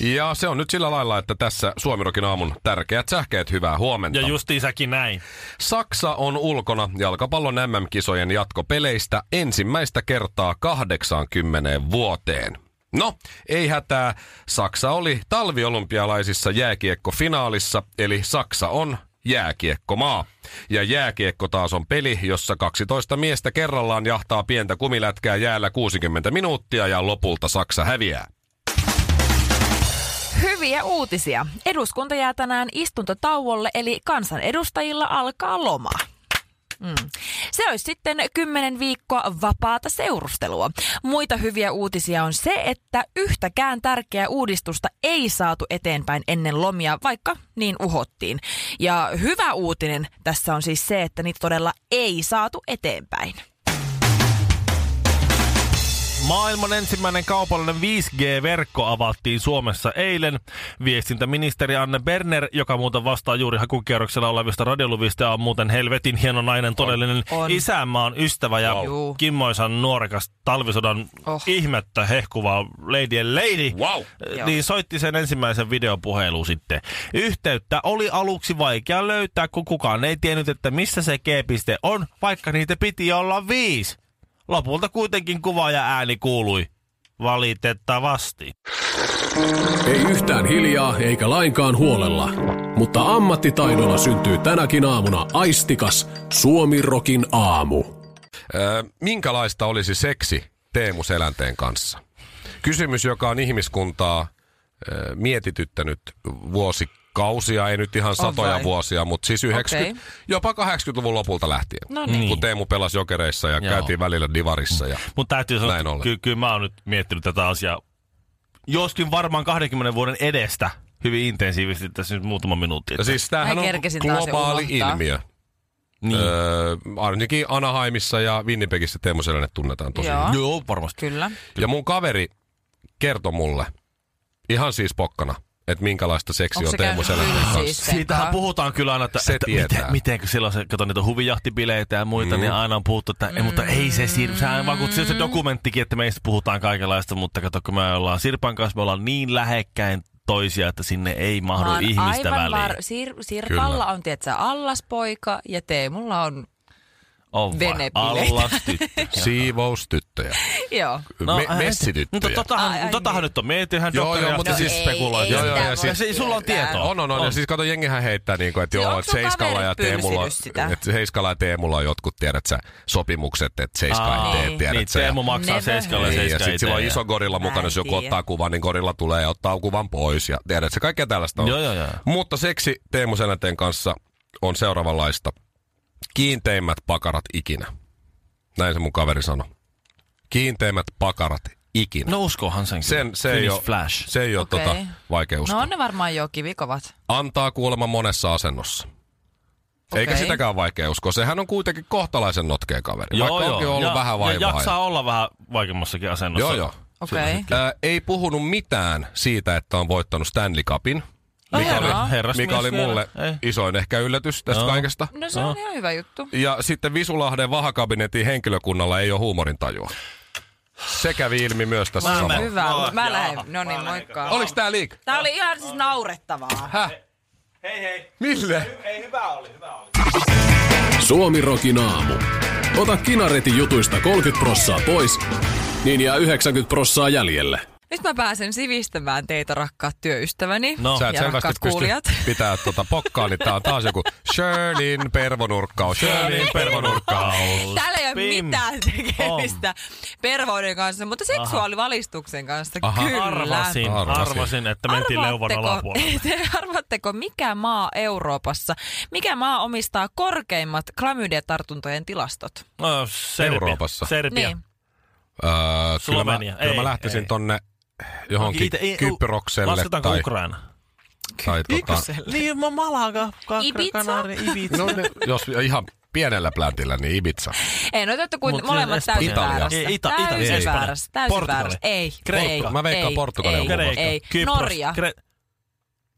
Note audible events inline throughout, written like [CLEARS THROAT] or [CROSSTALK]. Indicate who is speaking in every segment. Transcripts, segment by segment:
Speaker 1: Ja se on nyt sillä lailla, että tässä Suomirokin aamun tärkeät sähkeet, hyvää huomenta.
Speaker 2: Ja justiinsäkin näin.
Speaker 1: Saksa on ulkona jalkapallon MM-kisojen jatkopeleistä ensimmäistä kertaa 80 vuoteen. No, ei hätää. Saksa oli talviolympialaisissa jääkiekkofinaalissa, eli Saksa on jääkiekkomaa. Ja jääkiekko taas on peli, jossa 12 miestä kerrallaan jahtaa pientä kumilätkää jäällä 60 minuuttia ja lopulta Saksa häviää.
Speaker 3: Hyviä uutisia. Eduskunta jää tänään istuntotauolle, eli kansanedustajilla alkaa loma. Mm. Se olisi sitten kymmenen viikkoa vapaata seurustelua. Muita hyviä uutisia on se, että yhtäkään tärkeää uudistusta ei saatu eteenpäin ennen lomia, vaikka niin uhottiin. Ja hyvä uutinen tässä on siis se, että niitä todella ei saatu eteenpäin.
Speaker 2: Maailman ensimmäinen kaupallinen 5G-verkko avattiin Suomessa eilen. Viestintäministeri Anne Berner, joka muuten vastaa juuri hakukierroksella olevista radioluvista, on muuten helvetin hieno nainen, todellinen
Speaker 3: on.
Speaker 2: isänmaan ystävä ja
Speaker 3: Wow.
Speaker 2: kimmoisan nuorekas talvisodan
Speaker 3: Oh.
Speaker 2: ihmettä hehkuva lady and lady.
Speaker 1: Wow!
Speaker 3: Joo.
Speaker 2: Niin soitti sen ensimmäisen videopuhelun sitten. Yhteyttä oli aluksi vaikea löytää, kun kukaan ei tiennyt, että missä se G-piste on, vaikka niitä piti olla viisi. Lopulta kuitenkin kuva ja ääni kuului. Valitettavasti.
Speaker 4: Ei yhtään hiljaa eikä lainkaan huolella, mutta ammattitaidolla syntyy tänäkin aamuna aistikas Suomirokin aamu.
Speaker 1: Öö, minkälaista olisi seksi Teemu Selänteen kanssa? Kysymys, joka on ihmiskuntaa öö, mietityttänyt vuosikausia, ei nyt ihan satoja vuosia, mutta siis 90,
Speaker 3: Okei.
Speaker 1: jopa 80-luvun lopulta lähtien.
Speaker 3: No niin.
Speaker 1: Kun Teemu pelasi jokereissa ja
Speaker 2: Joo.
Speaker 1: käytiin välillä divarissa. Ja...
Speaker 2: Mutta täytyy sanoa, että
Speaker 1: ollen.
Speaker 2: kyllä, kyllä mä oon nyt miettinyt tätä asiaa. Joskin varmaan 20 vuoden edestä hyvin intensiivisesti tässä nyt muutama minuutti.
Speaker 1: Ja siis tämähän
Speaker 3: Mä
Speaker 1: on globaali ilmiö.
Speaker 2: niin.
Speaker 1: Öö, ainakin Anaheimissa ja Winnipegissä Teemu Selänne tunnetaan tosi
Speaker 3: Joo.
Speaker 2: Joo, varmasti.
Speaker 3: Kyllä.
Speaker 1: Ja mun kaveri kertoi mulle, ihan siis pokkana, että minkälaista seksi
Speaker 3: Onko
Speaker 1: on Teemu Selänteen kanssa.
Speaker 3: siis
Speaker 2: Siitähän puhutaan kyllä aina, että,
Speaker 1: Se
Speaker 2: että
Speaker 1: tietää.
Speaker 2: miten, miten kun silloin se, kato niitä huvijahtibileitä ja muita,
Speaker 1: Mm.
Speaker 2: niin aina on puhuttu, että ei, mutta ei se Sir, sehän vakuutti se dokumenttikin, että meistä puhutaan kaikenlaista, mutta kato, kun me ollaan Sirpan kanssa, me ollaan niin lähekkäin toisia, että sinne ei mahdu ihmistä
Speaker 3: aivan
Speaker 2: väliin.
Speaker 3: var- Sir- Sirpalla on, tietsä, allaspoika ja Teemulla on...
Speaker 2: On vai?
Speaker 3: venebileitä.
Speaker 2: Allas tyttö. [LAUGHS]
Speaker 1: Siivoustyttöjä.
Speaker 3: Joo.
Speaker 1: Me,
Speaker 2: ä-
Speaker 1: messityttöjä.
Speaker 2: Mutta totahan,
Speaker 3: Ai, ai,
Speaker 2: totahan
Speaker 3: niin.
Speaker 2: nyt on mietihän
Speaker 1: Joo, joo, mutta
Speaker 2: ja
Speaker 1: siis
Speaker 3: ei
Speaker 1: Joo, joo, ja siis-
Speaker 2: Ja siis sulla on tietoa.
Speaker 1: On, on, on. Ja siis kato, jengihän heittää niin kuin, että joo, että Seiskalla ja Teemulla, että Seiskalla ja Teemulla on jotkut, tiedät sä, sopimukset, että Seiska ei tee, tiedät
Speaker 2: Niin,
Speaker 1: sä. ja-
Speaker 2: Teemu maksaa seiskalle ja
Speaker 1: Niin, ja
Speaker 2: seiska
Speaker 1: sitten
Speaker 2: ei
Speaker 1: sillä on iso gorilla mukana, jos joku ottaa kuvan, niin gorilla tulee ja ottaa kuvan pois. Ja tiedät sä, kaikkea tällaista on.
Speaker 2: Joo, joo, joo.
Speaker 1: Mutta seksi Teemu Selänteen kanssa on seuraavanlaista. Kiinteimmät pakarat ikinä. Näin se mun kaveri sanoi. Kiinteimmät pakarat ikinä.
Speaker 2: No uskohan sen.
Speaker 1: Sen, se, ei ole,
Speaker 2: Flash.
Speaker 1: se ei ole
Speaker 3: Okei.
Speaker 1: tota, vaikea uskoa.
Speaker 3: No on ne varmaan jo kivikovat.
Speaker 1: Antaa kuulemma monessa asennossa. Eikä
Speaker 3: Okei.
Speaker 1: sitäkään vaikea uskoa. Sehän on kuitenkin kohtalaisen notkea kaveri. Vaikka onkin ollut
Speaker 2: ja,
Speaker 1: vähän
Speaker 2: ja
Speaker 1: vaivaa.
Speaker 2: jaksaa olla vähän vaikeammassakin asennossa.
Speaker 1: Joo, joo.
Speaker 3: Okei.
Speaker 1: Ää, ei puhunut mitään siitä, että on voittanut Stanley Cupin. Mikä oli.
Speaker 2: Herrasmies
Speaker 1: mikä oli mulle
Speaker 2: Ei.
Speaker 1: isoin ehkä yllätys tästä
Speaker 2: Joo.
Speaker 1: kaikesta.
Speaker 3: No se on ihan hyvä juttu.
Speaker 1: Ja sitten Visulahden vahakabinetin henkilökunnalla ei ole huumorintajua. Se kävi ilmi myös tässä
Speaker 2: Mä
Speaker 1: samalla.
Speaker 3: Hyvä.
Speaker 2: No,
Speaker 3: Mä
Speaker 2: jaa.
Speaker 3: lähden. No niin,
Speaker 2: Mä
Speaker 3: moikka.
Speaker 1: Oliks tää liik?
Speaker 3: Tää oli ihan siis naurettavaa.
Speaker 1: Häh?
Speaker 2: Hei hei.
Speaker 1: Mille?
Speaker 2: Ei hyvä oli, hyvä oli.
Speaker 4: Suomirokin aamu. Ota kinaretin jutuista 30 prossaa pois, niin jää 90 prossaa jäljelle.
Speaker 3: Nyt mä pääsen sivistämään teitä, rakkaat työystäväni
Speaker 2: No.
Speaker 1: Sä et
Speaker 3: ja
Speaker 1: selvästi
Speaker 3: rakkaat
Speaker 1: pysty
Speaker 3: kuulijat. [LAUGHS]
Speaker 1: pitää tota pokkaa, niin tää on taas joku Shirleyn pervonurkkaus. Shirleyn pervonurkkaus.
Speaker 3: Täällä ei ole
Speaker 2: Pim.
Speaker 3: mitään tekemistä pervoiden kanssa, mutta seksuaalivalistuksen kanssa
Speaker 1: Aha.
Speaker 3: kyllä.
Speaker 2: Arvasin,
Speaker 1: Arvasin.
Speaker 2: arvasin, että mentiin leuvan
Speaker 3: Arvaatteko-
Speaker 2: alapuolelle. [LAUGHS]
Speaker 3: te arvaatteko, mikä maa Euroopassa, mikä maa omistaa korkeimmat klamydia-tartuntojen tilastot?
Speaker 2: No, Serbia.
Speaker 1: Euroopassa.
Speaker 2: Serbia.
Speaker 3: Niin.
Speaker 1: Öö, kyllä, mä,
Speaker 2: Slovenia.
Speaker 1: kyllä mä
Speaker 2: ei,
Speaker 1: lähtisin
Speaker 2: ei.
Speaker 1: tonne johonkin
Speaker 2: Ite- ei-
Speaker 1: Kyprokselle
Speaker 2: Lasketaanko
Speaker 1: tai...
Speaker 2: Ukraina?
Speaker 1: Tai tota,
Speaker 2: Niin, mä Malaga, Ka-
Speaker 3: Ibiza?
Speaker 2: Kanari, Ibiza.
Speaker 1: no, ne, jos ihan pienellä pläntillä, niin Ibiza.
Speaker 3: Ei, no te olette kuin
Speaker 2: Mut
Speaker 3: molemmat täysin
Speaker 1: Italia.
Speaker 3: väärässä.
Speaker 2: Ei, Ita- Italia,
Speaker 3: täysin
Speaker 1: Espanja.
Speaker 3: väärässä. Täysin
Speaker 2: Portugali.
Speaker 3: väärässä. Ei,
Speaker 1: Kreikka.
Speaker 3: ei.
Speaker 1: Mä veikkaan
Speaker 3: ei,
Speaker 1: Portugali on
Speaker 3: ei.
Speaker 2: Kreikka,
Speaker 3: ei.
Speaker 2: Kypros,
Speaker 3: Norja,
Speaker 2: Kre-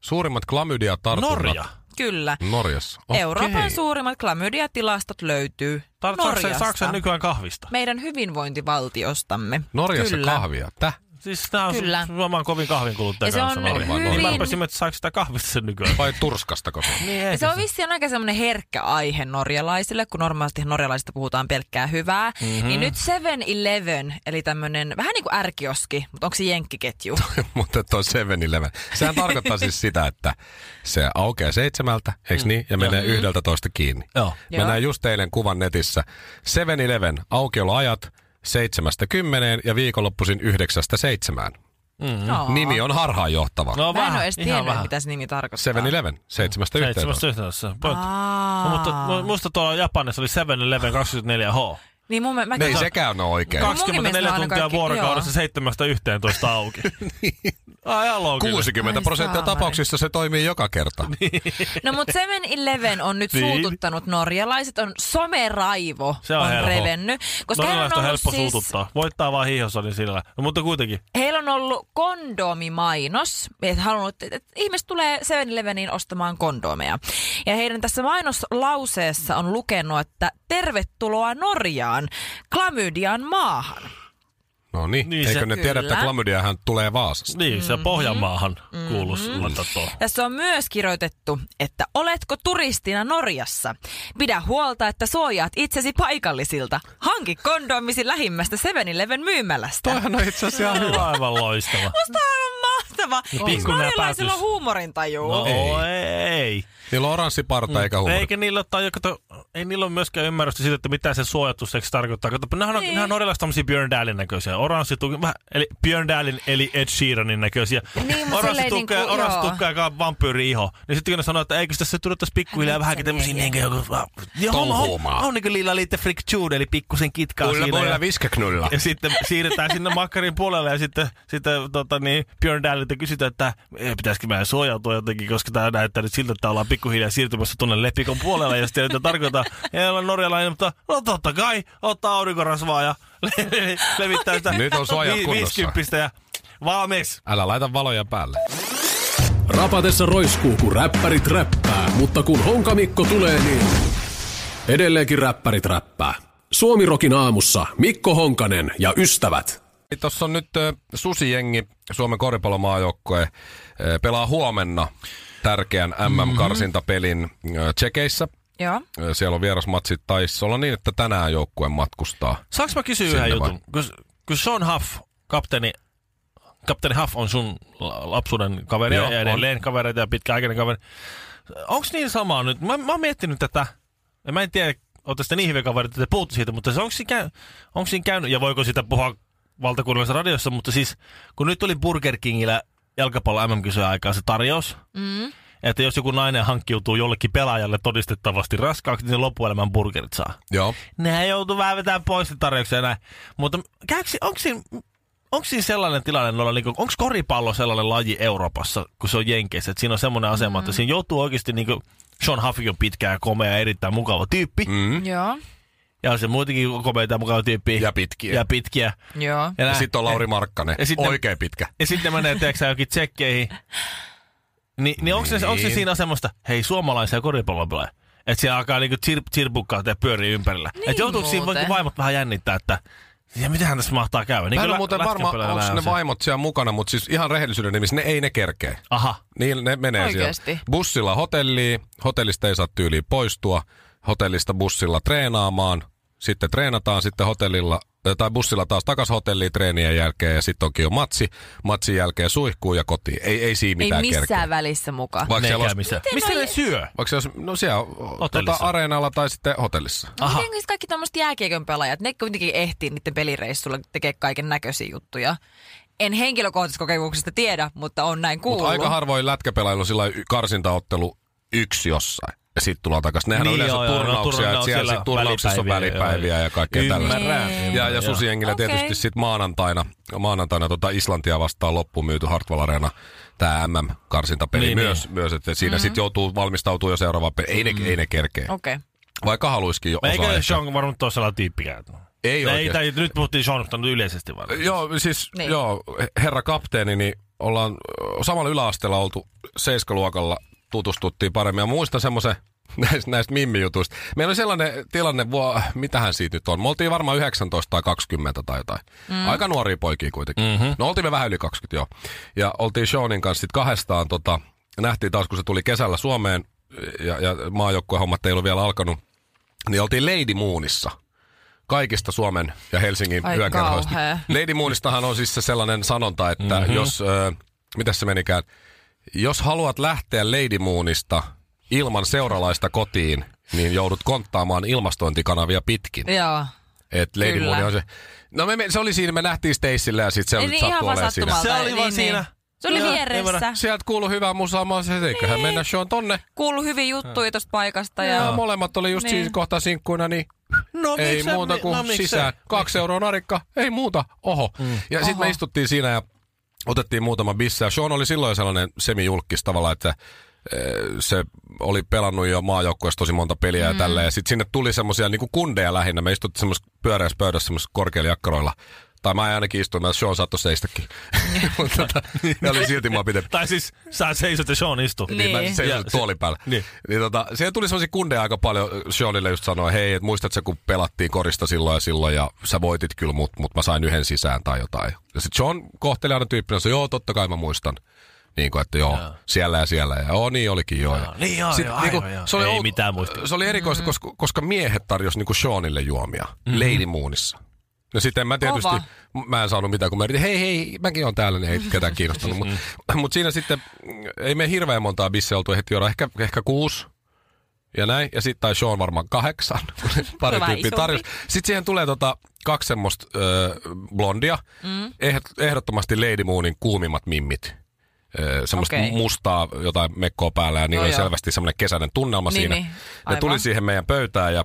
Speaker 1: Suurimmat klamydia-tartunnat
Speaker 2: Norja.
Speaker 3: kyllä.
Speaker 1: Norjassa.
Speaker 3: Euroopan suurimmat klamydia-tilastot löytyy
Speaker 2: Tarvitsetko
Speaker 3: Norjasta.
Speaker 2: Saksan nykyään kahvista?
Speaker 3: Meidän hyvinvointivaltiostamme.
Speaker 1: Norjassa
Speaker 3: Kyllä.
Speaker 1: kahvia. Täh?
Speaker 2: Siis tää on
Speaker 3: Kyllä.
Speaker 2: Suomaan kovin kahvin kuluttaja
Speaker 3: Ja se
Speaker 2: kanssa
Speaker 3: on
Speaker 1: hyvin-
Speaker 2: Niin mä rupesin, että saako sitä kahvista sen nykyään.
Speaker 1: Vai Turskastako se?
Speaker 2: Niin,
Speaker 3: Ja
Speaker 2: ei
Speaker 3: se on vissiin aika semmoinen herkkä aihe norjalaisille, kun normaalisti norjalaisista puhutaan pelkkää hyvää.
Speaker 2: Mhm.
Speaker 3: Mm-hmm. Niin nyt 7-Eleven, eli tämmöinen vähän niin kuin ärkioski, mutta onko se jenkkiketju? [LAUGHS]
Speaker 1: Mutta toi 7-Eleven. Sehän tarkoittaa siis sitä, että se aukeaa seitsemältä, eikö niin? Ja menee yhdeltä toista kiinni.
Speaker 2: Joo.
Speaker 1: Mä
Speaker 3: Mm.
Speaker 1: Näin just eilen kuvan netissä. 7-Eleven aukioloajat seitsemästä kymmeneen ja viikonloppuisin yhdeksästä seitsemään.
Speaker 3: No.
Speaker 1: Nimi on harhaanjohtava.
Speaker 2: No
Speaker 3: Mä en ole edes tiennyt,
Speaker 2: vähän.
Speaker 3: mitä se nimi tarkoittaa.
Speaker 1: 7-Eleven, seitsemästä yhteen.
Speaker 2: Seitsemästä yhteydessä.
Speaker 3: Aa.
Speaker 2: No, mutta mu- musta tuolla Japanissa oli 7-Eleven 24H.
Speaker 3: Niin mun, mä, mä,
Speaker 1: Ei sekään ole oikein.
Speaker 3: Kaksi-
Speaker 2: 24
Speaker 3: mielestä ne on
Speaker 2: tuntia
Speaker 3: kaikki-
Speaker 2: vuorokaudessa 7-11 auki. [LAUGHS] Ai ihan looginen.
Speaker 1: 60
Speaker 3: Ai
Speaker 1: prosenttia tapauksissa se toimii joka kerta. [LAUGHS]
Speaker 3: No mutta 7-Eleven on nyt
Speaker 2: Niin.
Speaker 3: suututtanut norjalaiset, on someraivo
Speaker 2: Se on
Speaker 3: on
Speaker 2: helppo.
Speaker 3: revennyt. Koska
Speaker 2: Norjalaiset
Speaker 3: on,
Speaker 2: on helppo
Speaker 3: siis,
Speaker 2: suututtaa. Voittaa vaan hiihossa, niin sillä. No, mutta kuitenkin.
Speaker 3: heillä on ollut kondomimainos, että halunnut, että ihmiset tulee 7-Eleveniin ostamaan kondomeja. Ja heidän tässä mainoslauseessa on lukenut, että tervetuloa Norjaan, klamydian maahan.
Speaker 1: No niin,
Speaker 2: Niin
Speaker 1: eikö
Speaker 2: se-
Speaker 1: ne tiedä, että klamydiahan tulee Vaasasta?
Speaker 2: Niin, se Pohjanmaahan
Speaker 3: Mm-hmm.
Speaker 2: kuuluisi mm
Speaker 3: Tässä on myös kirjoitettu, että oletko turistina Norjassa? Pidä huolta, että suojaat itsesi paikallisilta. Hanki kondomisi lähimmästä 7-Eleven myymälästä.
Speaker 1: Toihan on itse asiassa ihan hyvä.
Speaker 2: Aivan [LAUGHS] loistava.
Speaker 3: Musta on mahtava.
Speaker 2: Pikkuinen
Speaker 3: norjalaisilla on huumorintaju?
Speaker 2: No ei.
Speaker 1: Niillä on oranssi parta eikä huumori.
Speaker 2: Eikä niillä ole, tai, kato, ei niillä ole myöskään ymmärrystä siitä, että mitä se suojattu seksi tarkoittaa. Kato, nehän on,
Speaker 3: Niin.
Speaker 2: nehän on norjalaiset tämmöisiä Björn Dahlin näköisiä. Oranssi vähän, eli Björn Dahlin eli Ed Sheeranin näköisiä.
Speaker 3: Niin,
Speaker 2: oranssi tukka,
Speaker 3: niinku,
Speaker 2: oranssi tukka ja vampyyri iho. Niin sitten kun ne sanoo, että eikö tässä tuottaisi pikkuhiljaa vähänkin tämmöisiä niin kuin joku...
Speaker 1: Tom
Speaker 2: on, on,
Speaker 1: Huumaa.
Speaker 2: on niin kuin lilla liitte friktjude, eli pikkusen kitkaa
Speaker 1: Kulla
Speaker 2: siinä.
Speaker 1: mulla
Speaker 2: ja-
Speaker 1: viskaknulla.
Speaker 2: ja sitten siirretään sinne makkarin puolelle ja sitten, sitten tota, niin Björn Dahlilta kysytään, että pitäisikö meidän suojautua jotenkin, koska tämä näyttää nyt siltä, että ollaan pikkuhiljaa siirtymässä tuonne lepikon puolella ja sitten että tarkoittaa, ei ole norjalainen, mutta no totta kai, ottaa aurinkorasvaa ja le- le- levittää sitä
Speaker 1: Nyt on suojat
Speaker 2: vi-
Speaker 1: kunnossa.
Speaker 2: 50 ja valmis.
Speaker 1: Älä laita valoja päälle.
Speaker 4: Rapatessa roiskuu, kun räppärit räppää, mutta kun Honkamikko tulee, niin edelleenkin räppärit räppää. Suomirokin aamussa Mikko Honkanen ja ystävät.
Speaker 1: Tuossa on nyt Susijengi, Suomen koripallomaajoukkue, pelaa huomenna tärkeän MM-karsintapelin ö, Tsekeissä.
Speaker 3: Joo.
Speaker 1: Ö, Siellä on vierasmatsit. Taisi olla niin, että tänään joukkue matkustaa.
Speaker 2: Saanko mä kysyä yhden jutun? Kun, Sean Huff, kapteeni, kapteeni Huff on sun la- lapsuuden kaveri
Speaker 1: Joo,
Speaker 2: ja edelleen kavereita ja pitkäaikainen kaveri. Onko niin sama nyt? Mä, mä oon miettinyt tätä, ja mä en tiedä, ootte sitten niin hyviä kavereita, että te puhutte siitä, mutta se onko siinä, käy, onko siinä käynyt, ja voiko sitä puhua valtakunnallisessa radiossa, mutta siis kun nyt tuli Burger Kingillä jalkapallo MM-kisojen aikaan se tarjous,
Speaker 3: Mm.
Speaker 2: että jos joku nainen hankkiutuu jollekin pelaajalle todistettavasti raskaaksi, niin se loppuelämän burgerit saa.
Speaker 1: Joo.
Speaker 2: Nehän joutuu vähän vetämään pois tarjouksia näin. Mutta onko siinä, onko siinä sellainen tilanne, noilla, niin onko koripallo sellainen laji Euroopassa, kun se on Jenkeissä, että siinä on semmoinen asema, että siinä joutuu oikeasti niin kuin Sean Huffy on pitkä ja komea ja erittäin mukava tyyppi.
Speaker 1: Mm.
Speaker 3: Joo.
Speaker 2: Ja se muutenkin komeita ja mukava tyyppi.
Speaker 1: Ja pitkiä.
Speaker 2: Ja pitkiä.
Speaker 3: Joo.
Speaker 2: Ja,
Speaker 1: Ja sitten on Lauri Markkanen,
Speaker 2: Ja sitten-
Speaker 1: oikein pitkä.
Speaker 2: ja sitten ne menee, tiedätkö sä, johonkin tsekkeihin. Ni, niin onko se, onko se
Speaker 1: Niin.
Speaker 2: siinä asemasta, hei suomalaisia koripallopelejä? Että siellä alkaa niinku tsir, tsirpukkaa ja pyörii ympärillä.
Speaker 3: Niin
Speaker 2: että joutuuko siinä vaikka vaimot vähän jännittää, että ja mitähän tässä mahtaa käydä?
Speaker 1: Niin Mä en ole muuten varma, onko ne
Speaker 2: on se.
Speaker 1: vaimot siellä mukana, mutta siis ihan rehellisyyden nimissä ne ei ne kerkee.
Speaker 2: Aha.
Speaker 1: Niin ne menee
Speaker 3: Oikeesti?
Speaker 1: siellä. Bussilla hotelliin, hotellista ei saa tyyliin poistua, hotellista bussilla treenaamaan, sitten treenataan sitten hotellilla, tai bussilla taas takas hotelliin treenien jälkeen ja sitten onkin jo matsi, matsin jälkeen suihkuu ja kotiin. Ei, ei siinä
Speaker 3: Ei
Speaker 1: mitään
Speaker 3: missään
Speaker 1: kerkeä.
Speaker 3: välissä mukaan.
Speaker 1: Vaikka
Speaker 2: Ne ei
Speaker 1: siellä olisi,
Speaker 2: Mistä
Speaker 3: noi-
Speaker 2: ne syö?
Speaker 1: vaikka siellä olisi, no siellä
Speaker 2: Hotellissa.
Speaker 1: tota, areenalla tai sitten hotellissa.
Speaker 2: Aha.
Speaker 3: Miten siis kaikki tämmöiset jääkiekon pelaajat, ne kuitenkin ehtii niiden pelireissulla tekee kaiken näköisiä juttuja. En henkilökohtaisesta kokemuksesta tiedä, mutta on näin kuullut.
Speaker 1: Mutta aika harvoin lätkäpelailu sillä karsintaottelu yksi jossain. Ja sitten tullaan takaisin. Nehän
Speaker 2: Niin,
Speaker 1: on yleensä
Speaker 2: joo, joo, no,
Speaker 1: turnauksia, siellä, sit turnauksessa on
Speaker 2: välipäiviä, joo.
Speaker 1: ja kaikkea
Speaker 2: Ymmärrän.
Speaker 1: tällaista.
Speaker 3: Niin.
Speaker 1: Ja, ja
Speaker 2: Joo.
Speaker 1: susijengillä
Speaker 3: Okei.
Speaker 1: tietysti sitten maanantaina, maanantaina tota Islantia vastaan loppuun myyty Hartwall Arena tämä MM-karsintapeli
Speaker 2: Niin,
Speaker 1: myös, myös, että siinä mm-hmm. sitten joutuu valmistautumaan jo seuraavaan peliin. Ei ne, ei ne kerkeä.
Speaker 3: Okei. Okay.
Speaker 1: Vaikka haluisikin jo ehkä.
Speaker 2: Sean varmaan ole sellainen tyyppikään?
Speaker 1: Ei
Speaker 2: Ei,
Speaker 1: oikein.
Speaker 2: tai nyt puhuttiin Sean, mutta yleisesti vaan.
Speaker 1: Joo, siis
Speaker 3: Niin.
Speaker 1: joo, herra kapteeni, niin ollaan samalla yläasteella oltu seiskaluokalla, tutustuttiin paremmin. Ja muistan semmoisen [LAUGHS] näistä, näistä mimmijutuista. Meillä oli sellainen tilanne, vuo, mitähän siitä nyt on. Me oltiin varmaan 19 tai 20 tai jotain. Mm. Aika nuoria poikia kuitenkin. Mm-hmm. No oltiin me vähän yli 20 joo. Ja oltiin Seanin kanssa sitten kahdestaan, tota, nähtiin taas kun se tuli kesällä Suomeen ja, ja maajoukkueen hommat ei ollut vielä alkanut. Niin oltiin Lady Moonissa kaikista Suomen ja Helsingin yökerhoista. Lady Moonistahan on siis se sellainen sanonta, että mm-hmm. jos, äh, mitäs se menikään, jos haluat lähteä Lady Moonista ilman seuralaista kotiin, niin joudut konttaamaan ilmastointikanavia pitkin.
Speaker 3: Joo.
Speaker 1: Et Lady
Speaker 3: Kyllä.
Speaker 1: Moon on se. No me, me, se oli siinä, me nähtiin Stacelle ja sitten se
Speaker 3: Ei
Speaker 1: oli
Speaker 3: niin
Speaker 1: sattu
Speaker 3: vaan
Speaker 1: olemaan siinä.
Speaker 3: sattumalta.
Speaker 2: Se oli vaan
Speaker 3: Niin,
Speaker 2: siinä.
Speaker 3: niin. Se oli vieressä.
Speaker 1: Sieltä kuului hyvää musaa, mä olisin, että eiköhän mennä Sean tonne.
Speaker 3: Kuulu hyviä juttuja tosta paikasta.
Speaker 1: Ja
Speaker 3: Ja...
Speaker 1: molemmat oli just
Speaker 3: Niin.
Speaker 1: siinä kohtaa sinkkuina, niin
Speaker 2: No,
Speaker 1: ei muuta kuin
Speaker 2: no,
Speaker 1: sisään. Kaksi euroa narikka, ei muuta, oho. Mm. Ja sitten me istuttiin siinä ja otettiin muutama bisse. Ja Sean oli silloin sellainen semijulkis tavallaan, että eh, se oli pelannut jo maajoukkueessa tosi monta peliä mm. ja tälleen. Ja sitten sinne tuli semmoisia niin kundeja lähinnä. Me istuttiin semmoisessa pyöreässä pöydässä semmoisessa korkeilla jakkaroilla. Tai mä ainakin istuin, mä Sean saattoi seistäkin. [LAUGHS] Mutta tota, ne oli silti mua pidempi.
Speaker 2: Tai siis sä seisot ja Sean istuu.
Speaker 1: Niin, mä
Speaker 3: Niin.
Speaker 1: seisoin
Speaker 2: Ja se-
Speaker 1: tuolin päällä.
Speaker 2: niin.
Speaker 1: Niin tota, siellä tuli sellaisia kundeja aika paljon. Seanille just sanoi, hei, et muistatko kun pelattiin korista silloin ja silloin ja sä voitit kyllä, mutta mut mä sain yhden sisään tai jotain. Ja sitten Sean kohteli aina tyyppinä, se joo, totta kai mä muistan. Niin kuin, että joo, siellä ja siellä. Ja joo, niin olikin joo. Ja
Speaker 2: Niin joo,
Speaker 1: sit
Speaker 2: joo,
Speaker 1: niinku,
Speaker 2: aivan joo.
Speaker 1: se oli
Speaker 2: Ei
Speaker 1: out-
Speaker 2: mitään muistia.
Speaker 1: Se oli erikoista, koska, koska miehet tarjosi niinku Seanille juomia mm-hmm. Lady Moonissa. No sitten mä tietysti,
Speaker 3: Kova.
Speaker 1: mä en saanut mitään, kun mä yritin, hei hei, mäkin on täällä, niin ei ketään kiinnostanut. [LAUGHS] Mutta mut siinä sitten mm, ei me hirveän montaa bisseä oltu heti juoda, ehkä, ehkä kuusi. Ja näin, ja sitten tai Sean varmaan kahdeksan. [LAUGHS] Pari tyyppiä tarjosi. Sitten siihen tulee tota, kaksi semmoista ö, blondia. Mm. Ehdottomasti Lady Moonin kuumimmat mimmit. Semmoista
Speaker 3: Okei.
Speaker 1: mustaa jotain mekkoa päällä ja niillä
Speaker 3: No
Speaker 1: oli
Speaker 3: joo.
Speaker 1: selvästi semmoinen kesäinen tunnelma
Speaker 3: Niin,
Speaker 1: siinä.
Speaker 3: niin.
Speaker 1: ne tuli siihen meidän pöytään ja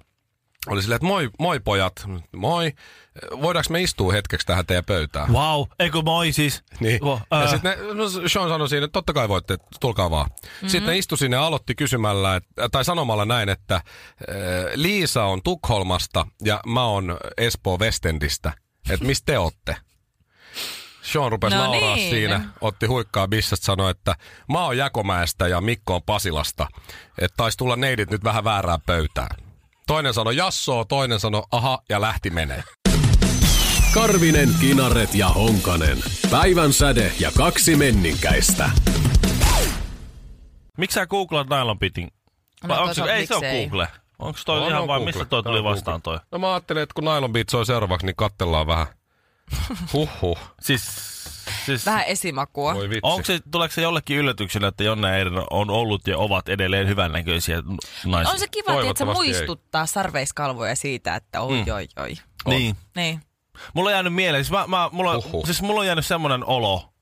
Speaker 1: oli silleen, että moi, moi pojat, moi. Voidaanko me istua hetkeksi tähän teidän pöytään?
Speaker 2: Wow, eikö moi siis?
Speaker 1: Niin.
Speaker 2: Wow,
Speaker 1: Ja
Speaker 2: ää.
Speaker 1: sitten no, Sean sanoi siinä, että totta kai voitte, tulkaa vaan. Mm-hmm. Sitten ne istui sinne ja aloitti kysymällä, että, tai sanomalla näin, että äh, Liisa on Tukholmasta ja mä oon Espoo Westendistä. Että mistä te ootte? Sean rupesi
Speaker 3: No
Speaker 1: nauraa
Speaker 3: niin.
Speaker 1: siinä, otti huikkaa bissasta, sanoi, että mä oon Jakomäestä ja Mikko on Pasilasta. Että taisi tulla neidit nyt vähän väärään pöytään. Toinen sanoi jassoo, toinen sanoi aha ja lähti menee.
Speaker 4: Karvinen, Kinaret ja Honkanen. Päivän säde ja kaksi menninkäistä.
Speaker 2: Miksi sä googlaat nylon pitin?
Speaker 3: No,
Speaker 2: Vai onko se, ei se ole. Google. Onko toi
Speaker 1: On,
Speaker 2: ihan
Speaker 1: on
Speaker 2: vaan,
Speaker 1: Google.
Speaker 2: mistä toi tuli
Speaker 1: on
Speaker 2: vastaan toi?
Speaker 1: No mä ajattelin, että kun Nylon Beat soi seuraavaksi, niin kattellaan vähän. Huhhuh.
Speaker 2: Siis, siis
Speaker 3: Vähän esimakua.
Speaker 1: Voi
Speaker 2: onko se, tuleeko se jollekin yllätyksenä, että Jonna ja Eero on ollut ja ovat edelleen hyvännäköisiä naisia?
Speaker 3: On se kiva, että se
Speaker 1: Toivottavasti ei.
Speaker 3: muistuttaa sarveiskalvoja siitä, että oi, oi, oi.
Speaker 2: Niin.
Speaker 3: Niin.
Speaker 2: Mulla on jäänyt mieleen, siis, mä, mä, mulla, siis mulla on jäänyt semmoinen olo,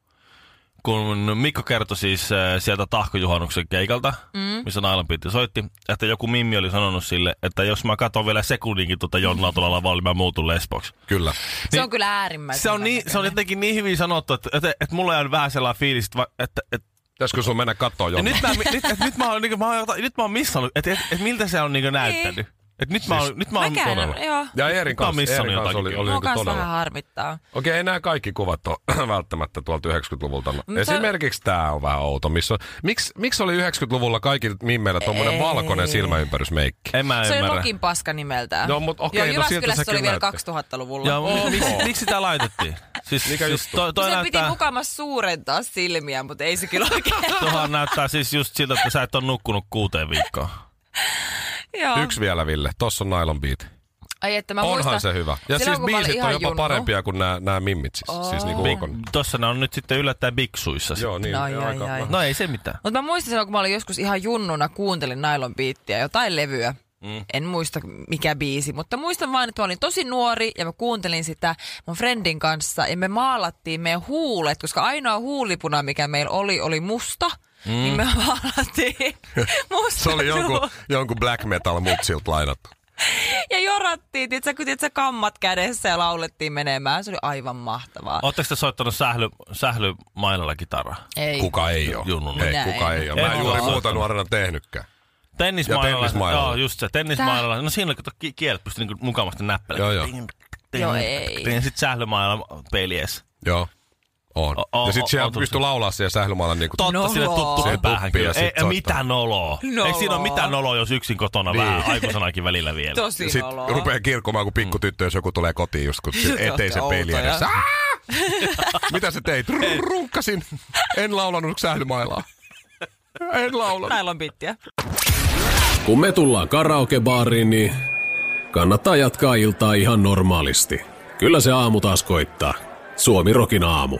Speaker 2: kun Mikko kertoi siis äh, sieltä Tahkojuhannuksen keikalta, mm. missä Nailan Pitti soitti, että joku Mimmi oli sanonut sille, että jos mä katson vielä sekunninkin tuota Jonnaa tuolla lavalla, [LAUGHS] niin mä muutun lesboksi.
Speaker 1: Kyllä.
Speaker 3: Se
Speaker 2: Niin-
Speaker 3: on kyllä äärimmäisen
Speaker 2: Se on, niin, se on jotenkin niin hyvin sanottu, että, että, että mulla on vähän sellainen fiilis, että, että, että
Speaker 1: Pitäisikö sun mennä
Speaker 2: ja
Speaker 1: Jonna?
Speaker 2: nyt, mä, nyt, nyt, mä oon, niin, mä oon, nyt mä oon missannut, että, että, että miltä se on niin näyttänyt. Että nyt mä oon, nyt mä oon
Speaker 3: Mäkään,
Speaker 1: todella.
Speaker 3: joo.
Speaker 1: Ja Eerin
Speaker 2: Mä oon
Speaker 1: kanssa,
Speaker 2: missannut
Speaker 1: Eerin kanssa
Speaker 2: jotakin
Speaker 1: oli, oli
Speaker 3: Mua
Speaker 1: niinku
Speaker 3: kans
Speaker 1: todella.
Speaker 3: vähän harmittaa.
Speaker 1: Okei, ei nämä kaikki kuvat ole [CLEARS THROAT] välttämättä tuolta 90-luvulta. No,
Speaker 3: Mutta-
Speaker 1: Esimerkiksi tämä on vähän outo. Missä on, miksi, miksi oli 90-luvulla kaikilla mimmeillä tuommoinen valkoinen silmäympärysmeikki?
Speaker 2: En mä
Speaker 3: Se oli
Speaker 2: ymmärrä.
Speaker 3: Lokin paska nimeltään.
Speaker 1: No, mut okei,
Speaker 3: Joo,
Speaker 1: no siltä
Speaker 3: Jyväskylässä
Speaker 1: se
Speaker 3: se oli vielä
Speaker 1: näytti.
Speaker 3: 2000-luvulla.
Speaker 2: Ja miksi, miksi sitä laitettiin? Siis,
Speaker 1: Mikä
Speaker 2: siis
Speaker 1: juttu?
Speaker 2: toi, toi
Speaker 3: Kun sen piti
Speaker 2: näyttää,
Speaker 3: mukamas suurentaa silmiä, mutta ei se kyllä oikein.
Speaker 2: tuohan näyttää siis just siltä, että sä et ole nukkunut kuuteen viikkoon. [LAUGHS]
Speaker 3: Joo.
Speaker 1: Yksi vielä, Ville. Tossa on nylon beat.
Speaker 3: Ai että mä
Speaker 1: Onhan
Speaker 3: muistan,
Speaker 1: se hyvä. Ja
Speaker 3: silloin,
Speaker 1: siis biisit on jopa
Speaker 3: junnu.
Speaker 1: parempia kuin nämä, nämä mimmit siis. Oh. Siis niinku ulkon.
Speaker 2: Tossa ne on nyt sitten yllättäen biksuissa.
Speaker 1: Joo, niin.
Speaker 3: Ai,
Speaker 1: ja
Speaker 3: ai,
Speaker 1: aika-
Speaker 3: ai.
Speaker 2: No ei se mitään.
Speaker 3: Mutta mä muistan silloin, kun mä olin joskus ihan junnuna, kuuntelin Nylon Beattiä, jotain levyä. Mm. En muista mikä biisi, mutta muistan vain, että mä olin tosi nuori ja mä kuuntelin sitä mun friendin kanssa ja me maalattiin meidän huulet, koska ainoa huulipuna, mikä meillä oli, oli musta. Mm. niin me [LAUGHS] musta
Speaker 1: Se oli jonkun, jonkun black metal mutsilta lainattu.
Speaker 3: Ja jorattiin, tiiätkö, kun tiiätkö, kammat kädessä ja laulettiin menemään. Se oli aivan mahtavaa.
Speaker 2: Oletteko te soittanut sähly, sählymailalla kitaraa?
Speaker 3: Ei.
Speaker 1: Kuka ei ole?
Speaker 2: Junnuna.
Speaker 1: Ei,
Speaker 3: Näin.
Speaker 1: kuka ei ole. Mä en juuri
Speaker 2: ole.
Speaker 1: muuta nuorena tehnytkään.
Speaker 2: Tennismailalla.
Speaker 1: tennismailalla.
Speaker 2: Joo, just se. Tennismailalla. No siinä kato, ki- kielet pystyi niinku mukavasti näppelemään.
Speaker 1: Joo, joo.
Speaker 3: Joo, ei.
Speaker 2: Ja sitten sählymailalla pelies.
Speaker 1: Joo. On.
Speaker 2: O- o-
Speaker 1: ja sit
Speaker 2: o-
Speaker 1: siellä
Speaker 2: on
Speaker 1: pystyy
Speaker 2: tullut.
Speaker 1: laulaa siellä sählymaalla niinku...
Speaker 2: Totta,
Speaker 3: Noloo.
Speaker 2: sinne tuttu
Speaker 1: Se
Speaker 2: päähän kyllä. Ei,
Speaker 1: soittaa.
Speaker 2: mitään noloa.
Speaker 3: Noloa.
Speaker 2: Eikö siinä ole mitään noloa, jos yksin kotona
Speaker 1: Niin.
Speaker 2: vähän aikuisenakin välillä vielä?
Speaker 3: Tosi
Speaker 1: Sitten
Speaker 3: noloa.
Speaker 1: rupeaa kirkkumaan kuin pikkutyttö, jos joku tulee kotiin just kun
Speaker 3: olette
Speaker 1: peilin
Speaker 3: outoja.
Speaker 1: edessä. Aa! [LAUGHS] Mitä sä teit? Runkkasin. En laulanut sählymailaa. En laulanut.
Speaker 3: Nailon pittiä.
Speaker 4: Kun me tullaan karaokebaariin, niin kannattaa jatkaa iltaa ihan normaalisti. Kyllä se aamu taas koittaa. Suomi Rokin aamu.